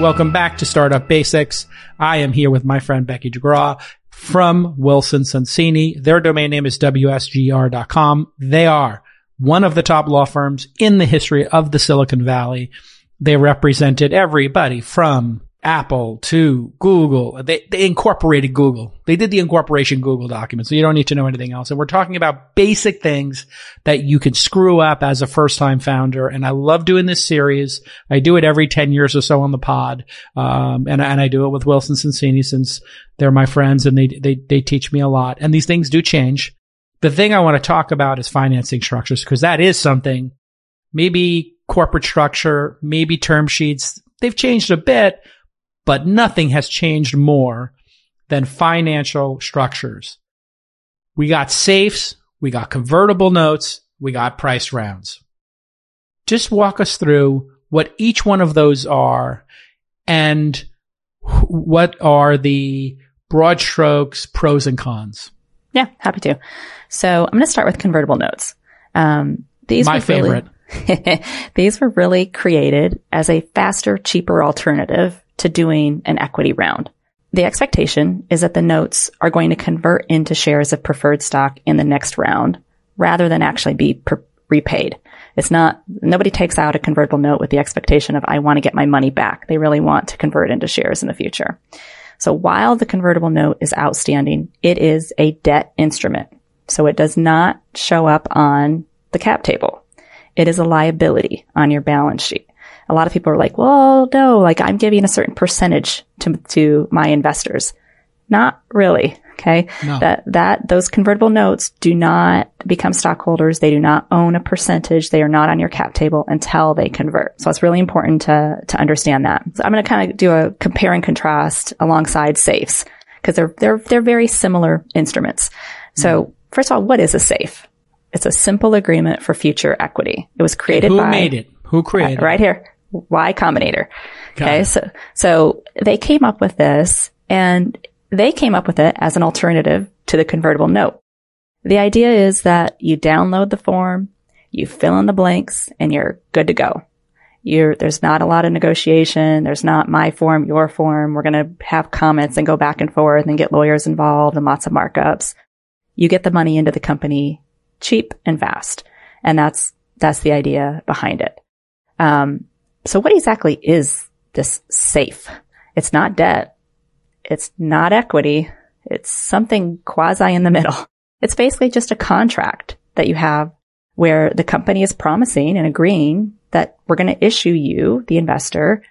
Welcome back to Startup Basics. I am here with my friend Becky DeGraw from Wilson Sonsini. Their domain name is WSGR.com. They are one of the top law firms in the history of the Silicon Valley. They represented everybody from Apple to Google. They, they incorporated Google. They did the incorporation Google document. So you don't need to know anything else. And we're talking about basic things that you can screw up as a first time founder. And I love doing this series. I do it every 10 years or so on the pod. Um, and, and I do it with Wilson Sonsini since they're my friends and they, they, they teach me a lot. And these things do change. The thing I want to talk about is financing structures because that is something maybe corporate structure, maybe term sheets. They've changed a bit, but nothing has changed more than financial structures. We got safes, we got convertible notes, we got price rounds. Just walk us through what each one of those are and what are the broad strokes, pros and cons. Yeah, happy to. So I'm going to start with convertible notes. Um, these are My favorite. Really, these were really created as a faster, cheaper alternative to doing an equity round. The expectation is that the notes are going to convert into shares of preferred stock in the next round rather than actually be per- repaid. It's not, nobody takes out a convertible note with the expectation of, I want to get my money back. They really want to convert into shares in the future. So while the convertible note is outstanding, it is a debt instrument. So it does not show up on the cap table. It is a liability on your balance sheet a lot of people are like, well, no, like I'm giving a certain percentage to, to my investors. Not really. Okay. No. That, that, those convertible notes do not become stockholders. They do not own a percentage. They are not on your cap table until they convert. So it's really important to, to understand that. So I'm going to kind of do a compare and contrast alongside safes because they're, they're, they're very similar instruments. So mm. first of all, what is a safe? It's a simple agreement for future equity. It was created Who by. Who made it? Who created it? Right here. Y Combinator. Got okay. It. So, so they came up with this and they came up with it as an alternative to the convertible note. The idea is that you download the form, you fill in the blanks and you're good to go. You're, there's not a lot of negotiation. There's not my form, your form. We're going to have comments and go back and forth and get lawyers involved and lots of markups. You get the money into the company cheap and fast. And that's, that's the idea behind it. Um, so what exactly is this safe? It's not debt. It's not equity. It's something quasi in the middle. It's basically just a contract that you have where the company is promising and agreeing that we're going to issue you, the investor,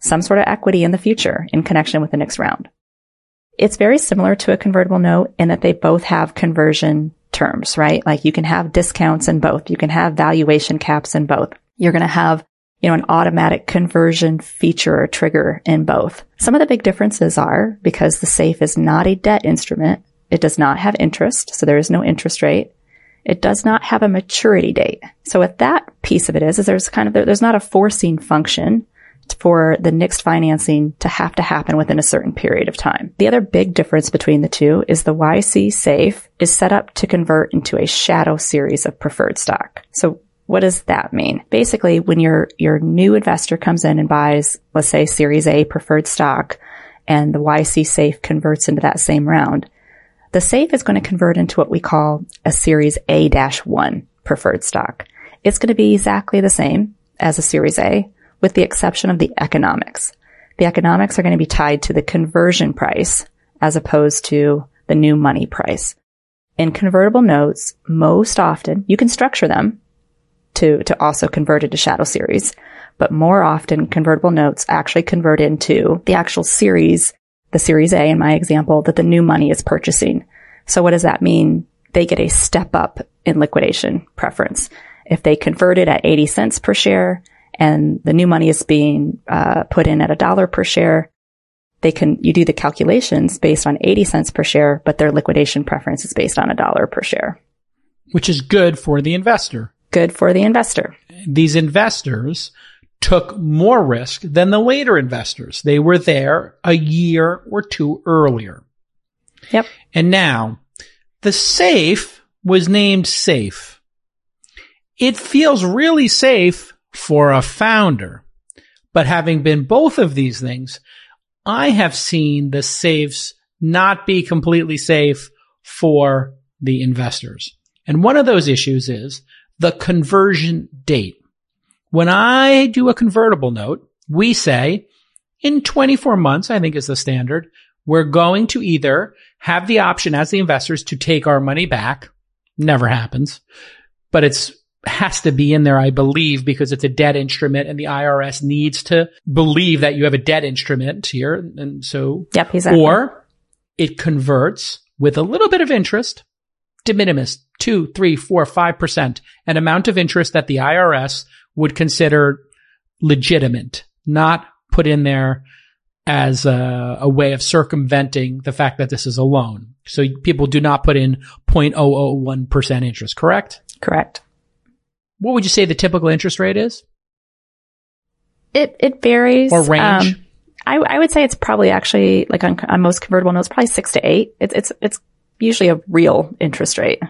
some sort of equity in the future in connection with the next round. It's very similar to a convertible note in that they both have conversion terms, right? Like you can have discounts in both. You can have valuation caps in both. You're going to have you know, an automatic conversion feature or trigger in both. Some of the big differences are because the safe is not a debt instrument. It does not have interest. So there is no interest rate. It does not have a maturity date. So what that piece of it is, is there's kind of, there's not a forcing function for the next financing to have to happen within a certain period of time. The other big difference between the two is the YC safe is set up to convert into a shadow series of preferred stock. So what does that mean? Basically, when your, your new investor comes in and buys, let's say series A preferred stock and the YC safe converts into that same round, the safe is going to convert into what we call a series A-1 preferred stock. It's going to be exactly the same as a series A with the exception of the economics. The economics are going to be tied to the conversion price as opposed to the new money price. In convertible notes, most often you can structure them to, to also convert into shadow series. But more often convertible notes actually convert into the actual series, the series A in my example, that the new money is purchasing. So what does that mean? They get a step up in liquidation preference. If they convert it at 80 cents per share and the new money is being uh, put in at a dollar per share, they can, you do the calculations based on 80 cents per share, but their liquidation preference is based on a dollar per share. Which is good for the investor good for the investor. These investors took more risk than the later investors. They were there a year or two earlier. Yep. And now the safe was named safe. It feels really safe for a founder, But having been both of these things, I have seen the safes not be completely safe for the investors. And one of those issues is the conversion date. When I do a convertible note, we say in 24 months, I think is the standard, we're going to either have the option as the investors to take our money back. Never happens, but it's has to be in there, I believe, because it's a debt instrument and the IRS needs to believe that you have a debt instrument here. And so, yep, exactly. or it converts with a little bit of interest, de minimis, two, three, four, five percent, an amount of interest that the IRS would consider legitimate, not put in there as a, a, way of circumventing the fact that this is a loan. So people do not put in 0.001% interest, correct? Correct. What would you say the typical interest rate is? It, it varies. Or range? Um, I, I would say it's probably actually like on, on most convertible notes, probably six to eight. It's, it's, it's usually a real interest rate.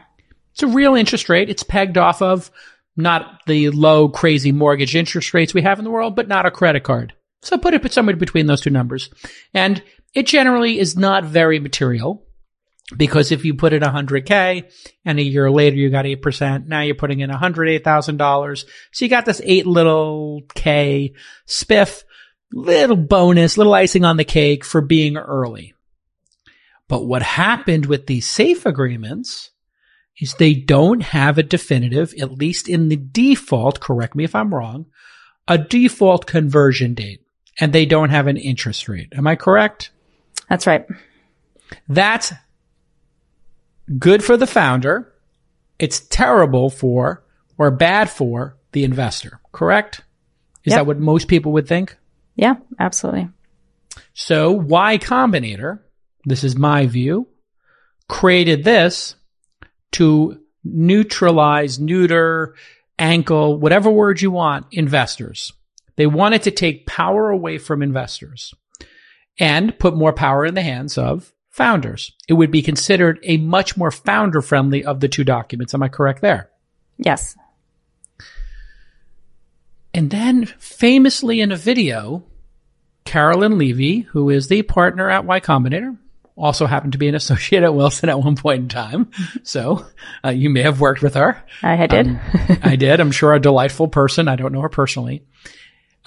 It's a real interest rate. It's pegged off of not the low, crazy mortgage interest rates we have in the world, but not a credit card. So put it somewhere between those two numbers. And it generally is not very material because if you put in 100K and a year later you got 8%, now you're putting in $108,000. So you got this eight little K spiff, little bonus, little icing on the cake for being early. But what happened with these safe agreements is they don't have a definitive, at least in the default, correct me if I'm wrong, a default conversion date and they don't have an interest rate. Am I correct? That's right. That's good for the founder. It's terrible for or bad for the investor, correct? Is yep. that what most people would think? Yeah, absolutely. So Y Combinator, this is my view, created this to neutralize, neuter, ankle, whatever word you want, investors. They wanted to take power away from investors and put more power in the hands of founders. It would be considered a much more founder friendly of the two documents. Am I correct there? Yes. And then famously in a video, Carolynn Levy, who is the partner at Y Combinator, also happened to be an associate at Wilson at one point in time. So uh, you may have worked with her. I did. Um, I did. I'm sure a delightful person. I don't know her personally.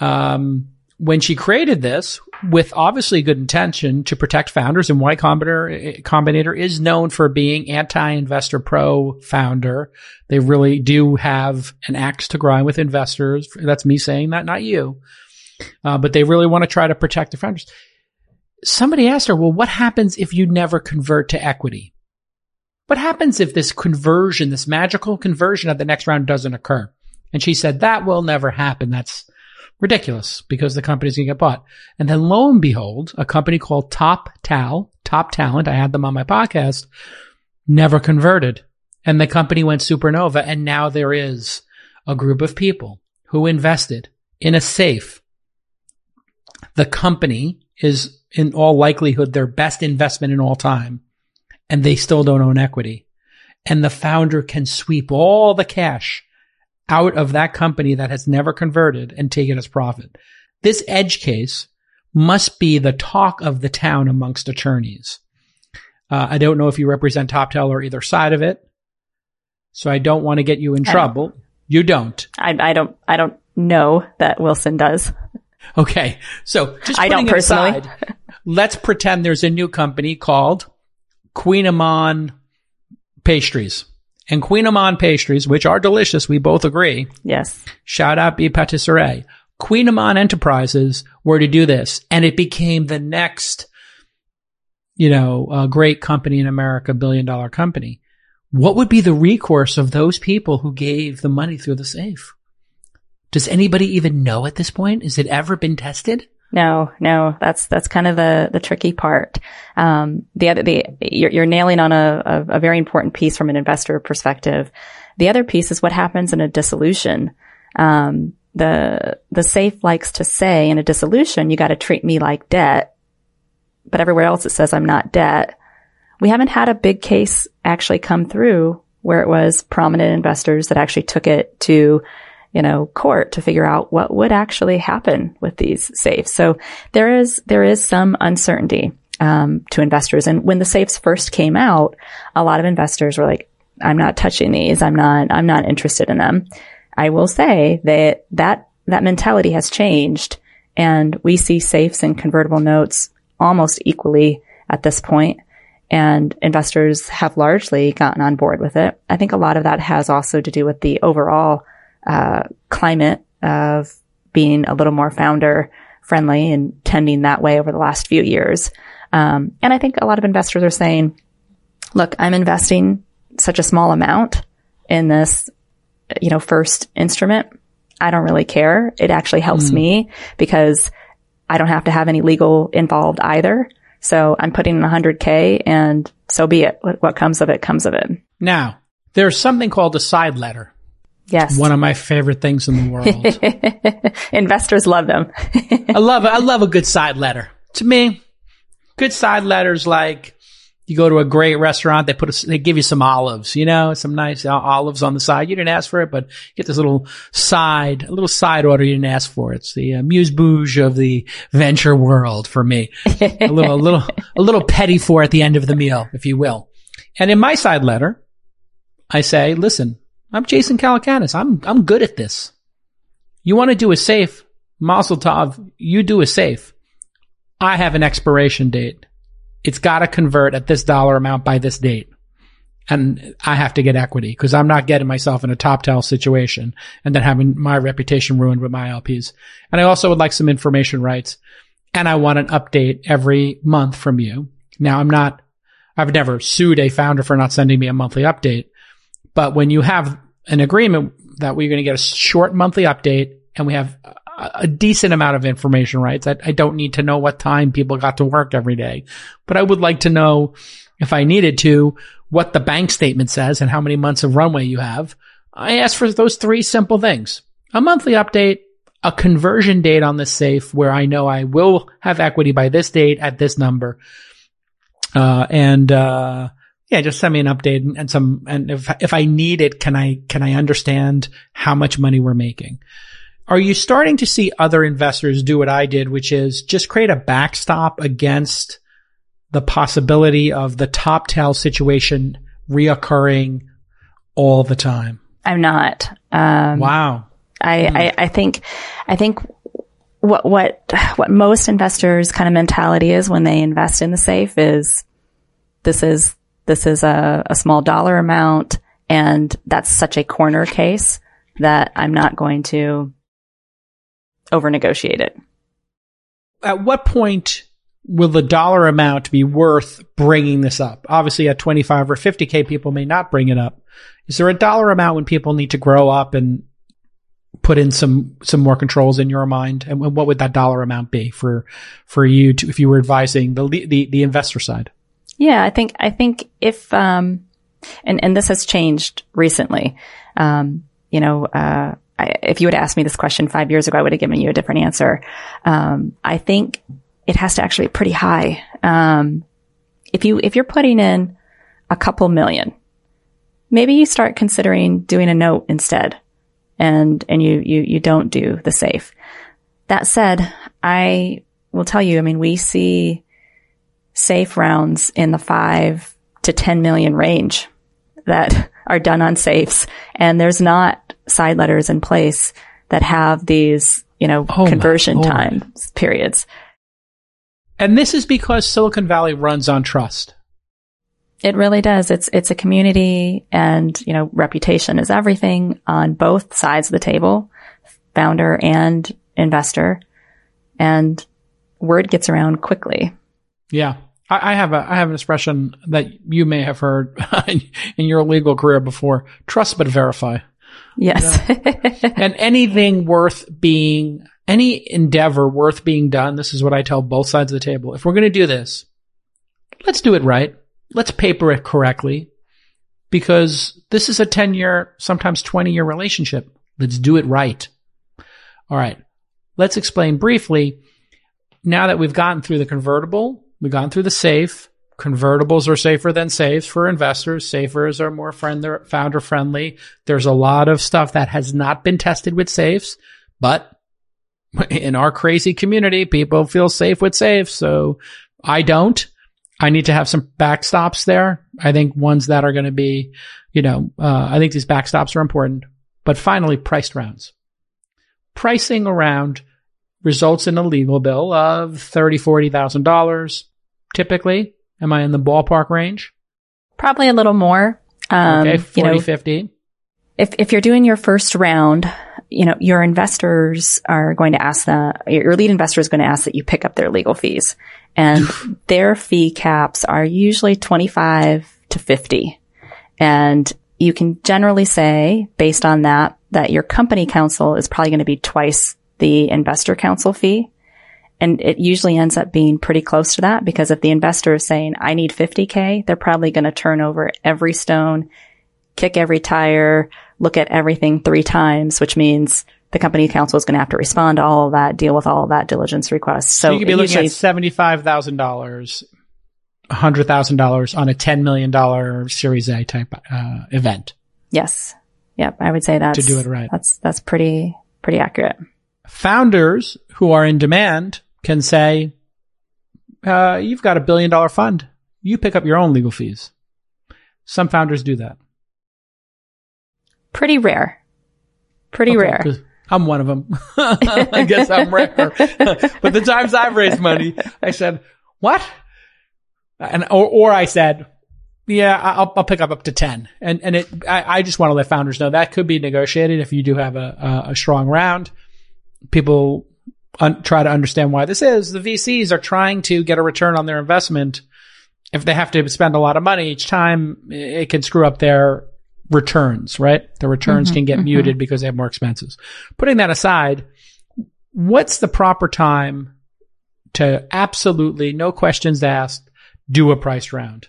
Um, when she created this with obviously good intention to protect founders and Y Combinator, Combinator is known for being anti-investor pro founder. They really do have an axe to grind with investors. That's me saying that, not you. Uh, but they really want to try to protect the founders. Somebody asked her, well, what happens if you never convert to equity? What happens if this conversion, this magical conversion of the next round doesn't occur? And she said, that will never happen. That's ridiculous because the company's going to get bought. And then lo and behold, a company called Top Tal, Top Talent, I had them on my podcast, never converted. And the company went supernova. And now there is a group of people who invested in a safe. The company is in all likelihood their best investment in all time. And they still don't own equity. And the founder can sweep all the cash out of that company that has never converted and take it as profit. This edge case must be the talk of the town amongst attorneys. Uh, I don't know if you represent Toptal or either side of it, so I don't want to get you in trouble. Don't. You don't. I, I, don't. I don't know that Wilson does. Okay, so just I don't personally. Aside, let's pretend there's a new company called Kouign-amann Pastries and Kouign-amann pastries, which are delicious. We both agree. Yes. Shout out B Patisserie. Kouign-amann Enterprises were to do this and it became the next, you know, uh, great company in America, billion dollar company. What would be the recourse of those people who gave the money through the safe? Does anybody even know at this point? Has it ever been tested? No, no, that's, that's kind of the, the tricky part. Um, the other, the, you're, you're nailing on a, a, a very important piece from an investor perspective. The other piece is what happens in a dissolution. Um, the, the safe likes to say in a dissolution, you got to treat me like debt, but everywhere else it says I'm not debt. We haven't had a big case actually come through where it was prominent investors that actually took it to you know, court to figure out what would actually happen with these safes. So there is, there is some uncertainty, um, to investors. And when the safes first came out, a lot of investors were like, I'm not touching these. I'm not, I'm not interested in them. I will say that that, that mentality has changed and we see safes and convertible notes almost equally at this point. point and investors have largely gotten on board with it. I think a lot of that has also to do with the overall uh, climate of being a little more founder friendly and tending that way over the last few years. Um, and I think a lot of investors are saying, look, I'm investing such a small amount in this, you know, first instrument. I don't really care. It actually helps mm. me because I don't have to have any legal involved either. So I'm putting in 100K and so be it. What comes of it comes of it. Now, there's something called a side letter. Yes. One of my favorite things in the world. Investors love them. I love I love a good side letter. To me, good side letters like you go to a great restaurant, they put a, they give you some olives, you know, some nice olives on the side. You didn't ask for it, but you get this little side, a little side order you didn't ask for. It's the amuse-bouche of the venture world for me. a little, a little, a little petit four at the end of the meal, if you will. And in my side letter, I say, listen, I'm Jason Calacanis. I'm, I'm good at this. You want to do a safe, Mazel Tov, you do a safe. I have an expiration date. It's got to convert at this dollar amount by this date. And I have to get equity because I'm not getting myself in a Toptal situation and then having my reputation ruined with my LPs. And I also would like some information rights and I want an update every month from you. Now I'm not, I've never sued a founder for not sending me a monthly update, but when you have an agreement that we're going to get a short monthly update and we have a decent amount of information rights. I, I, don't need to know what time people got to work every day, but I would like to know if I needed to what the bank statement says and how many months of runway you have. I ask for those three simple things. A monthly update, a conversion date on the safe where I know I will have equity by this date at this number. Uh, and, uh, yeah, just send me an update and, and some, and if, if I need it, can I, can I understand how much money we're making? Are you starting to see other investors do what I did, which is just create a backstop against the possibility of the Toptal situation reoccurring all the time? I'm not. Um, wow. I, hmm. I, I think, I think what, what, what most investors kind of mentality is when they invest in the safe is this is, this is a, a small dollar amount and that's such a corner case that I'm not going to over negotiate it. At what point will the dollar amount be worth bringing this up? Obviously at 25 or 50k people may not bring it up. Is there a dollar amount when people need to grow up and put in some some more controls in your mind and what would that dollar amount be for for you to if you were advising the the the investor side yeah i think i think if um and and this has changed recently um you know uh I, if you would ask me this question five years ago, I would have given you a different answer. Um, I think it has to actually be pretty high. Um, if you if you're putting in a couple million, maybe you start considering doing a note instead, and and you you you don't do the safe. That said, I will tell you. I mean, we see safe rounds in the five to ten million range that are done on safes, and there's not side letters in place that have these, you know, oh conversion oh time periods. And this is because Silicon Valley runs on trust. It really does. It's, it's a community and, you know, reputation is everything on both sides of the table, founder and investor. And word gets around quickly. Yeah. I, I have a, I have an expression that you may have heard in your legal career before. Trust but verify. Yes. and anything worth being, any endeavor worth being done, this is what I tell both sides of the table. If we're going to do this, let's do it right. Let's paper it correctly because this is a 10 year, sometimes 20 year relationship. Let's do it right. All right. Let's explain briefly. Now that we've gotten through the convertible, we've gone through the safe, convertibles are safer than safes for investors. Safers are more friend, founder friendly. There's a lot of stuff that has not been tested with safes, but in our crazy community, people feel safe with safes. So I don't. I need to have some backstops there. I think ones that are going to be, you know, uh, I think these backstops are important. But finally, priced rounds. Pricing around results in a legal bill of thirty, forty thousand dollars. Typically, am I in the ballpark range? Probably a little more. Um, okay, 40, you know, 50. If if you're doing your first round, you know, your investors are going to ask that, your lead investor is going to ask that you pick up their legal fees. And their fee caps are usually 25 to 50. And you can generally say, based on that, that your company counsel is probably going to be twice the investor counsel fee. And it usually ends up being pretty close to that because if the investor is saying, I need 50K, they're probably going to turn over every stone, kick every tire, look at everything three times, which means the company counsel is going to have to respond to all of that, deal with all of that diligence request. So, so you could be looking at seventy-five thousand dollars, hundred thousand dollars on a ten million dollar Series A type uh, event. Yes. Yep. I would say that's to do it right. That's that's pretty pretty accurate. Founders who are in demand can say, uh, "You've got a billion dollar fund. You pick up your own legal fees." Some founders do that. Pretty rare. Pretty okay, rare. I'm one of them. I guess I'm rare. but the times I've raised money, I said, what? And, or, or I said, yeah, I'll, I'll pick up up to 10. And, and it, I, I just want to let founders know that could be negotiated if you do have a, a, a strong round. People un- try to understand why this is. The VCs are trying to get a return on their investment. If they have to spend a lot of money each time, it can screw up their returns, right? The returns mm-hmm, can get mm-hmm. muted because they have more expenses. Putting that aside, what's the proper time to absolutely, no questions asked, do a price round?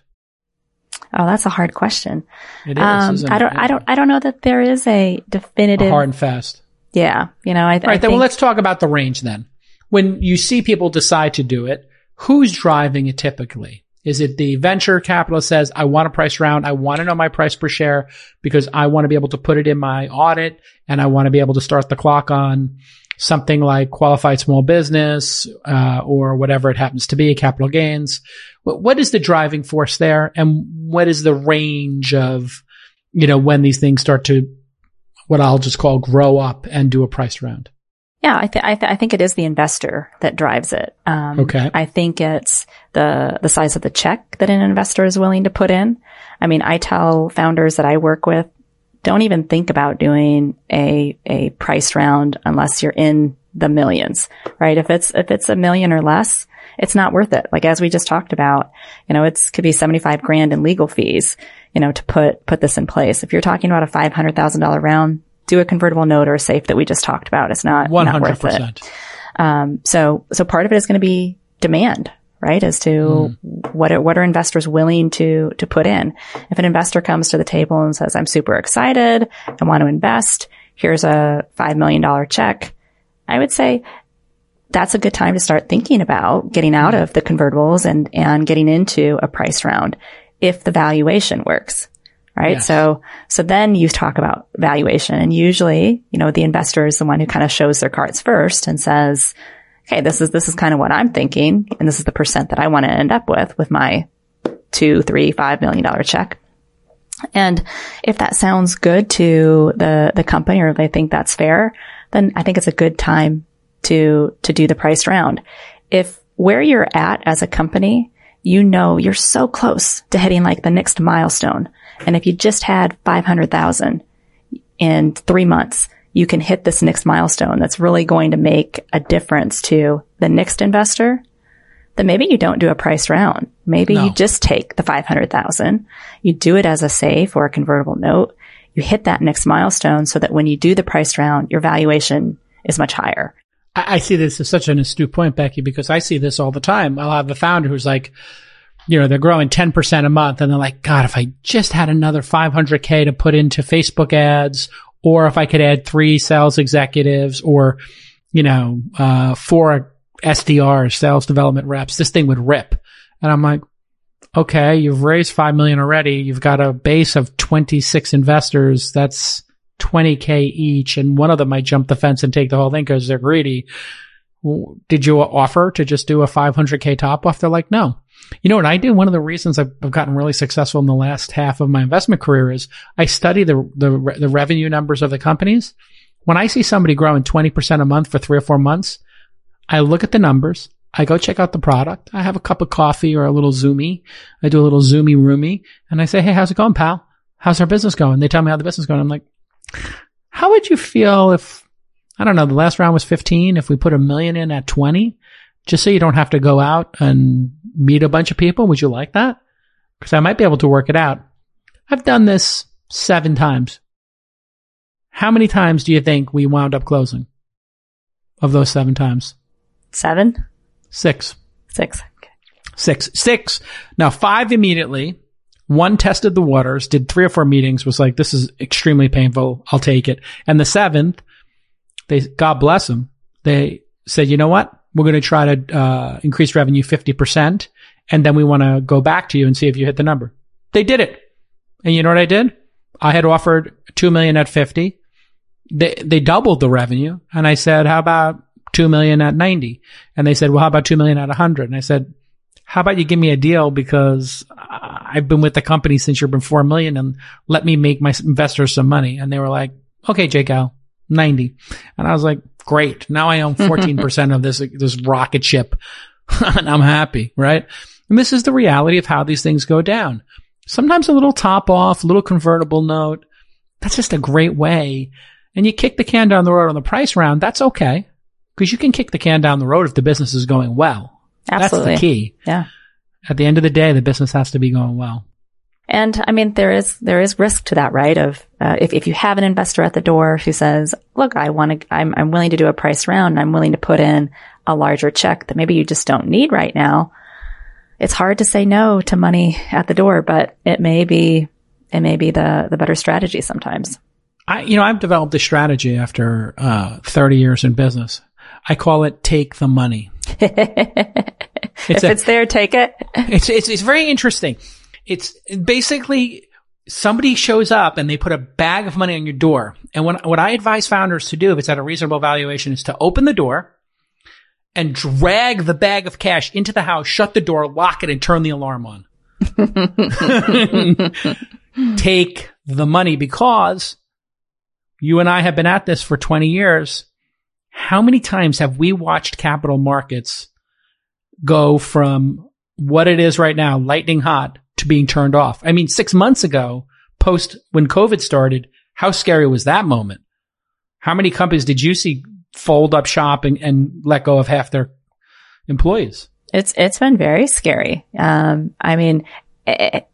Oh, that's a hard question. It is. Um, I don't. It? I don't. I don't know that there is a definitive a hard and fast. Yeah, you know. I, right. I then, think, well, let's talk about the range then. When you see people decide to do it, who's driving it typically? Is it the venture capitalist says, I want a price round. I want to know my price per share because I want to be able to put it in my audit and I want to be able to start the clock on something like qualified small business, uh, or whatever it happens to be, capital gains. What, what is the driving force there? And what is the range of, you know, when these things start to, what I'll just call grow up and do a price round? Yeah, I, th- I, th- I, think it is the investor that drives it. Um, okay. I think it's the the size of the check that an investor is willing to put in. I mean, I tell founders that I work with, don't even think about doing a a price round unless you're in the millions, right? If it's if it's a million or less, it's not worth it. Like as we just talked about, you know, it's could be seventy five grand in legal fees, you know, to put put this in place. If you're talking about a five hundred thousand dollar round, do a convertible note or a safe that we just talked about. It's not, 100%. not worth it. Um, so, so part of it is going to be demand, right? As to mm. what are, what are investors willing to, to put in? If an investor comes to the table and says, I'm super excited, I want to invest, here's a $5 million check, I would say that's a good time to start thinking about getting out of the convertibles and, and getting into a price round if the valuation works right? Yes. So, so then you talk about valuation and usually, you know, the investor is the one who kind of shows their cards first and says, okay, this is, this is kind of what I'm thinking. And this is the percent that I want to end up with, with my two, three, five million dollar check. And if that sounds good to the, the company or they think that's fair, then I think it's a good time to, to do the price round. If where you're at as a company, you know you're so close to hitting like the next milestone and if you just had 500,000 in three months, you can hit this next milestone that's really going to make a difference to the next investor. Then maybe you don't do a price round. Maybe no. you just take the 500,000. You do it as a safe or a convertible note. You hit that next milestone so that when you do the price round, your valuation is much higher. I see this as such an astute point, Becky, because I see this all the time. I'll have a founder who's like, you know, they're growing 10% a month and they're like, God, if I just had another 500k to put into Facebook ads, or if I could add three sales executives or, you know, uh, four SDRs, sales development reps, this thing would rip. And I'm like, okay, you've raised 5 million already. You've got a base of 26 investors. That's 20k each. And one of them might jump the fence and take the whole thing because they're greedy. Did you offer to just do a 500k top off? They're like, no. You know what I do? One of the reasons I've, gotten really successful in the last half of my investment career is I study the, the, the revenue numbers of the companies. When I see somebody growing 20% a month for three or four months, I look at the numbers. I go check out the product. I have a cup of coffee or a little zoomy. I do a little zoomy roomy and I say, Hey, how's it going, pal? How's our business going? They tell me how the business is going. I'm like, how would you feel if, I don't know, the last round was 15, if we put a million in at 20, just so you don't have to go out and meet a bunch of people? Would you like that? Because I might be able to work it out. I've done this seven times. How many times do you think we wound up closing of those seven times? Seven? Six. Six. Okay. Six. Six. Now five immediately. One tested the waters, did three or four meetings, was like, this is extremely painful. I'll take it. And the seventh, they, God bless them. They said, you know what? We're going to try to, uh, increase revenue 50%. And then we want to go back to you and see if you hit the number. They did it. And you know what I did? I had offered two million at 50. They, they doubled the revenue. And I said, how about two million at 90? And they said, well, how about two million at 100? And I said, how about you give me a deal because I've been with the company since you've been four million and let me make my investors some money. And they were like, okay, J-Cal, 90. And I was like, great. Now I own 14% of this, this rocket ship and I'm happy, right? And this is the reality of how these things go down. Sometimes a little top off, little convertible note. That's just a great way. And you kick the can down the road on the price round. That's okay. Cause you can kick the can down the road if the business is going well. Absolutely. That's the key. Yeah. At the end of the day, the business has to be going well. And I mean, there is, there is risk to that, right? Of, uh, if, if you have an investor at the door who says, look, I want to, I'm, I'm willing to do a price round. And I'm willing to put in a larger check that maybe you just don't need right now. It's hard to say no to money at the door, but it may be, it may be the, the better strategy sometimes. I, you know, I've developed a strategy after, uh, 30 years in business. I call it take the money. if a, it's there, take it. it's, it's, it's very interesting. It's basically somebody shows up and they put a bag of money on your door. And when, what I advise founders to do, if it's at a reasonable valuation, is to open the door and drag the bag of cash into the house, shut the door, lock it, and turn the alarm on. Take the money because you and I have been at this for 20 years. How many times have we watched capital markets go from what it is right now, lightning hot, to being turned off? I mean, six months ago, post when COVID started, how scary was that moment? How many companies did you see fold up shop and, and let go of half their employees? It's it's been very scary. Um, I mean, it,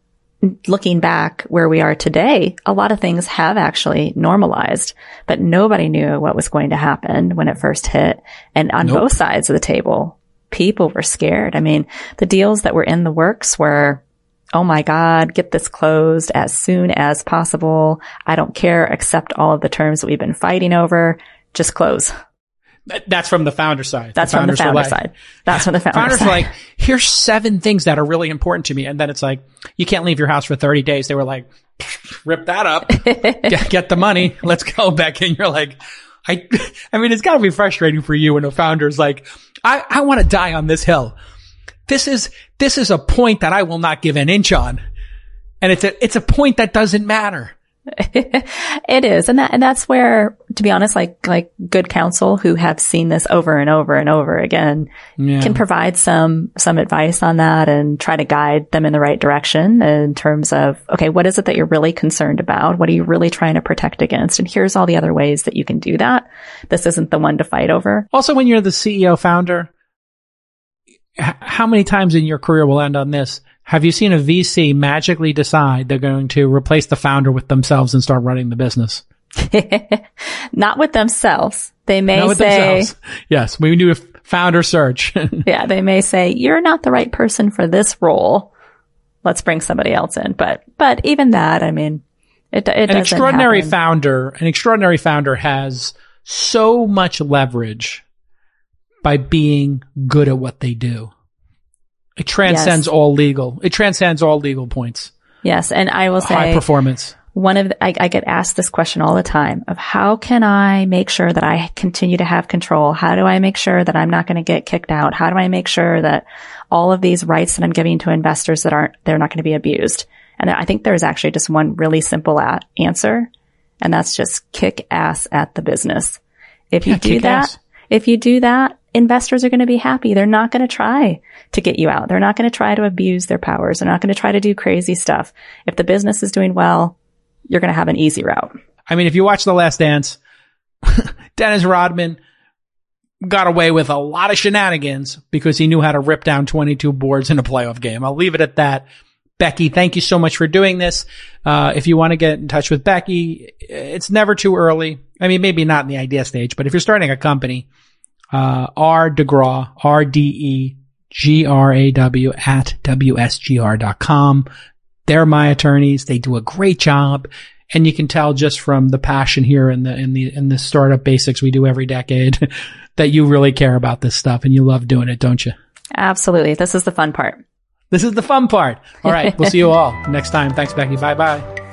looking back where we are today, a lot of things have actually normalized, but nobody knew what was going to happen when it first hit. And on nope. both sides of the table, people were scared. I mean, the deals that were in the works were, Oh my God, get this closed as soon as possible. I don't care. Accept all of the terms that we've been fighting over. Just close. That's from the founder side. That's the from the founder side. That's from the founder founders side. Founders like, here's seven things that are really important to me. And then it's like, you can't leave your house for 30 days. They were like, rip that up, get, get, the money. Let's go back in. You're like, I, I mean, it's gotta be frustrating for you when a founder's like, I, I want to die on this hill. This is, this is a point that I will not give an inch on. And it's a, it's a point that doesn't matter. it is. And that, and that's where, to be honest, like, like good counsel who have seen this over and over and over again yeah. can provide some, some advice on that and try to guide them in the right direction in terms of, okay, what is it that you're really concerned about? What are you really trying to protect against? And here's all the other ways that you can do that. This isn't the one to fight over. Also, when you're the CEO founder, how many times in your career will end on this? Have you seen a VC magically decide they're going to replace the founder with themselves and start running the business? Not with themselves. They may say, themselves. yes, we do a founder search. yeah, they may say, you're not the right person for this role. Let's bring somebody else in. But, but even that, I mean, it, it an extraordinary happen. founder, an extraordinary founder has so much leverage by being good at what they do. It transcends Yes. all legal. It transcends all legal points. Yes. And I will say High performance. one of the, I, I get asked this question all the time of how can I make sure that I continue to have control? How do I make sure that I'm not going to get kicked out? How do I make sure that all of these rights that I'm giving to investors that aren't, they're not going to be abused? And I think there's actually just one really simple a- answer. And that's just kick ass at the business. If you Yeah, do that, ass. if you do that, investors are going to be happy. They're not going to try to get you out. They're not going to try to abuse their powers. They're not going to try to do crazy stuff. If the business is doing well, you're going to have an easy route. I mean, if you watch The Last Dance, Dennis Rodman got away with a lot of shenanigans because he knew how to rip down 22 boards in a playoff game. I'll leave it at that. Becky, thank you so much for doing this. Uh, if you want to get in touch with Becky, it's never too early. I mean, maybe not in the idea stage, but if you're starting a company, uh, R DeGraw, R-D-E-G-R-A-W at WSGR.com. They're my attorneys. They do a great job. And you can tell just from the passion here in the, in the, in the startup basics we do every decade that you really care about this stuff and you love doing it, don't you? Absolutely. This is the fun part. This is the fun part. All right. we'll see you all next time. Thanks, Becky. Bye bye.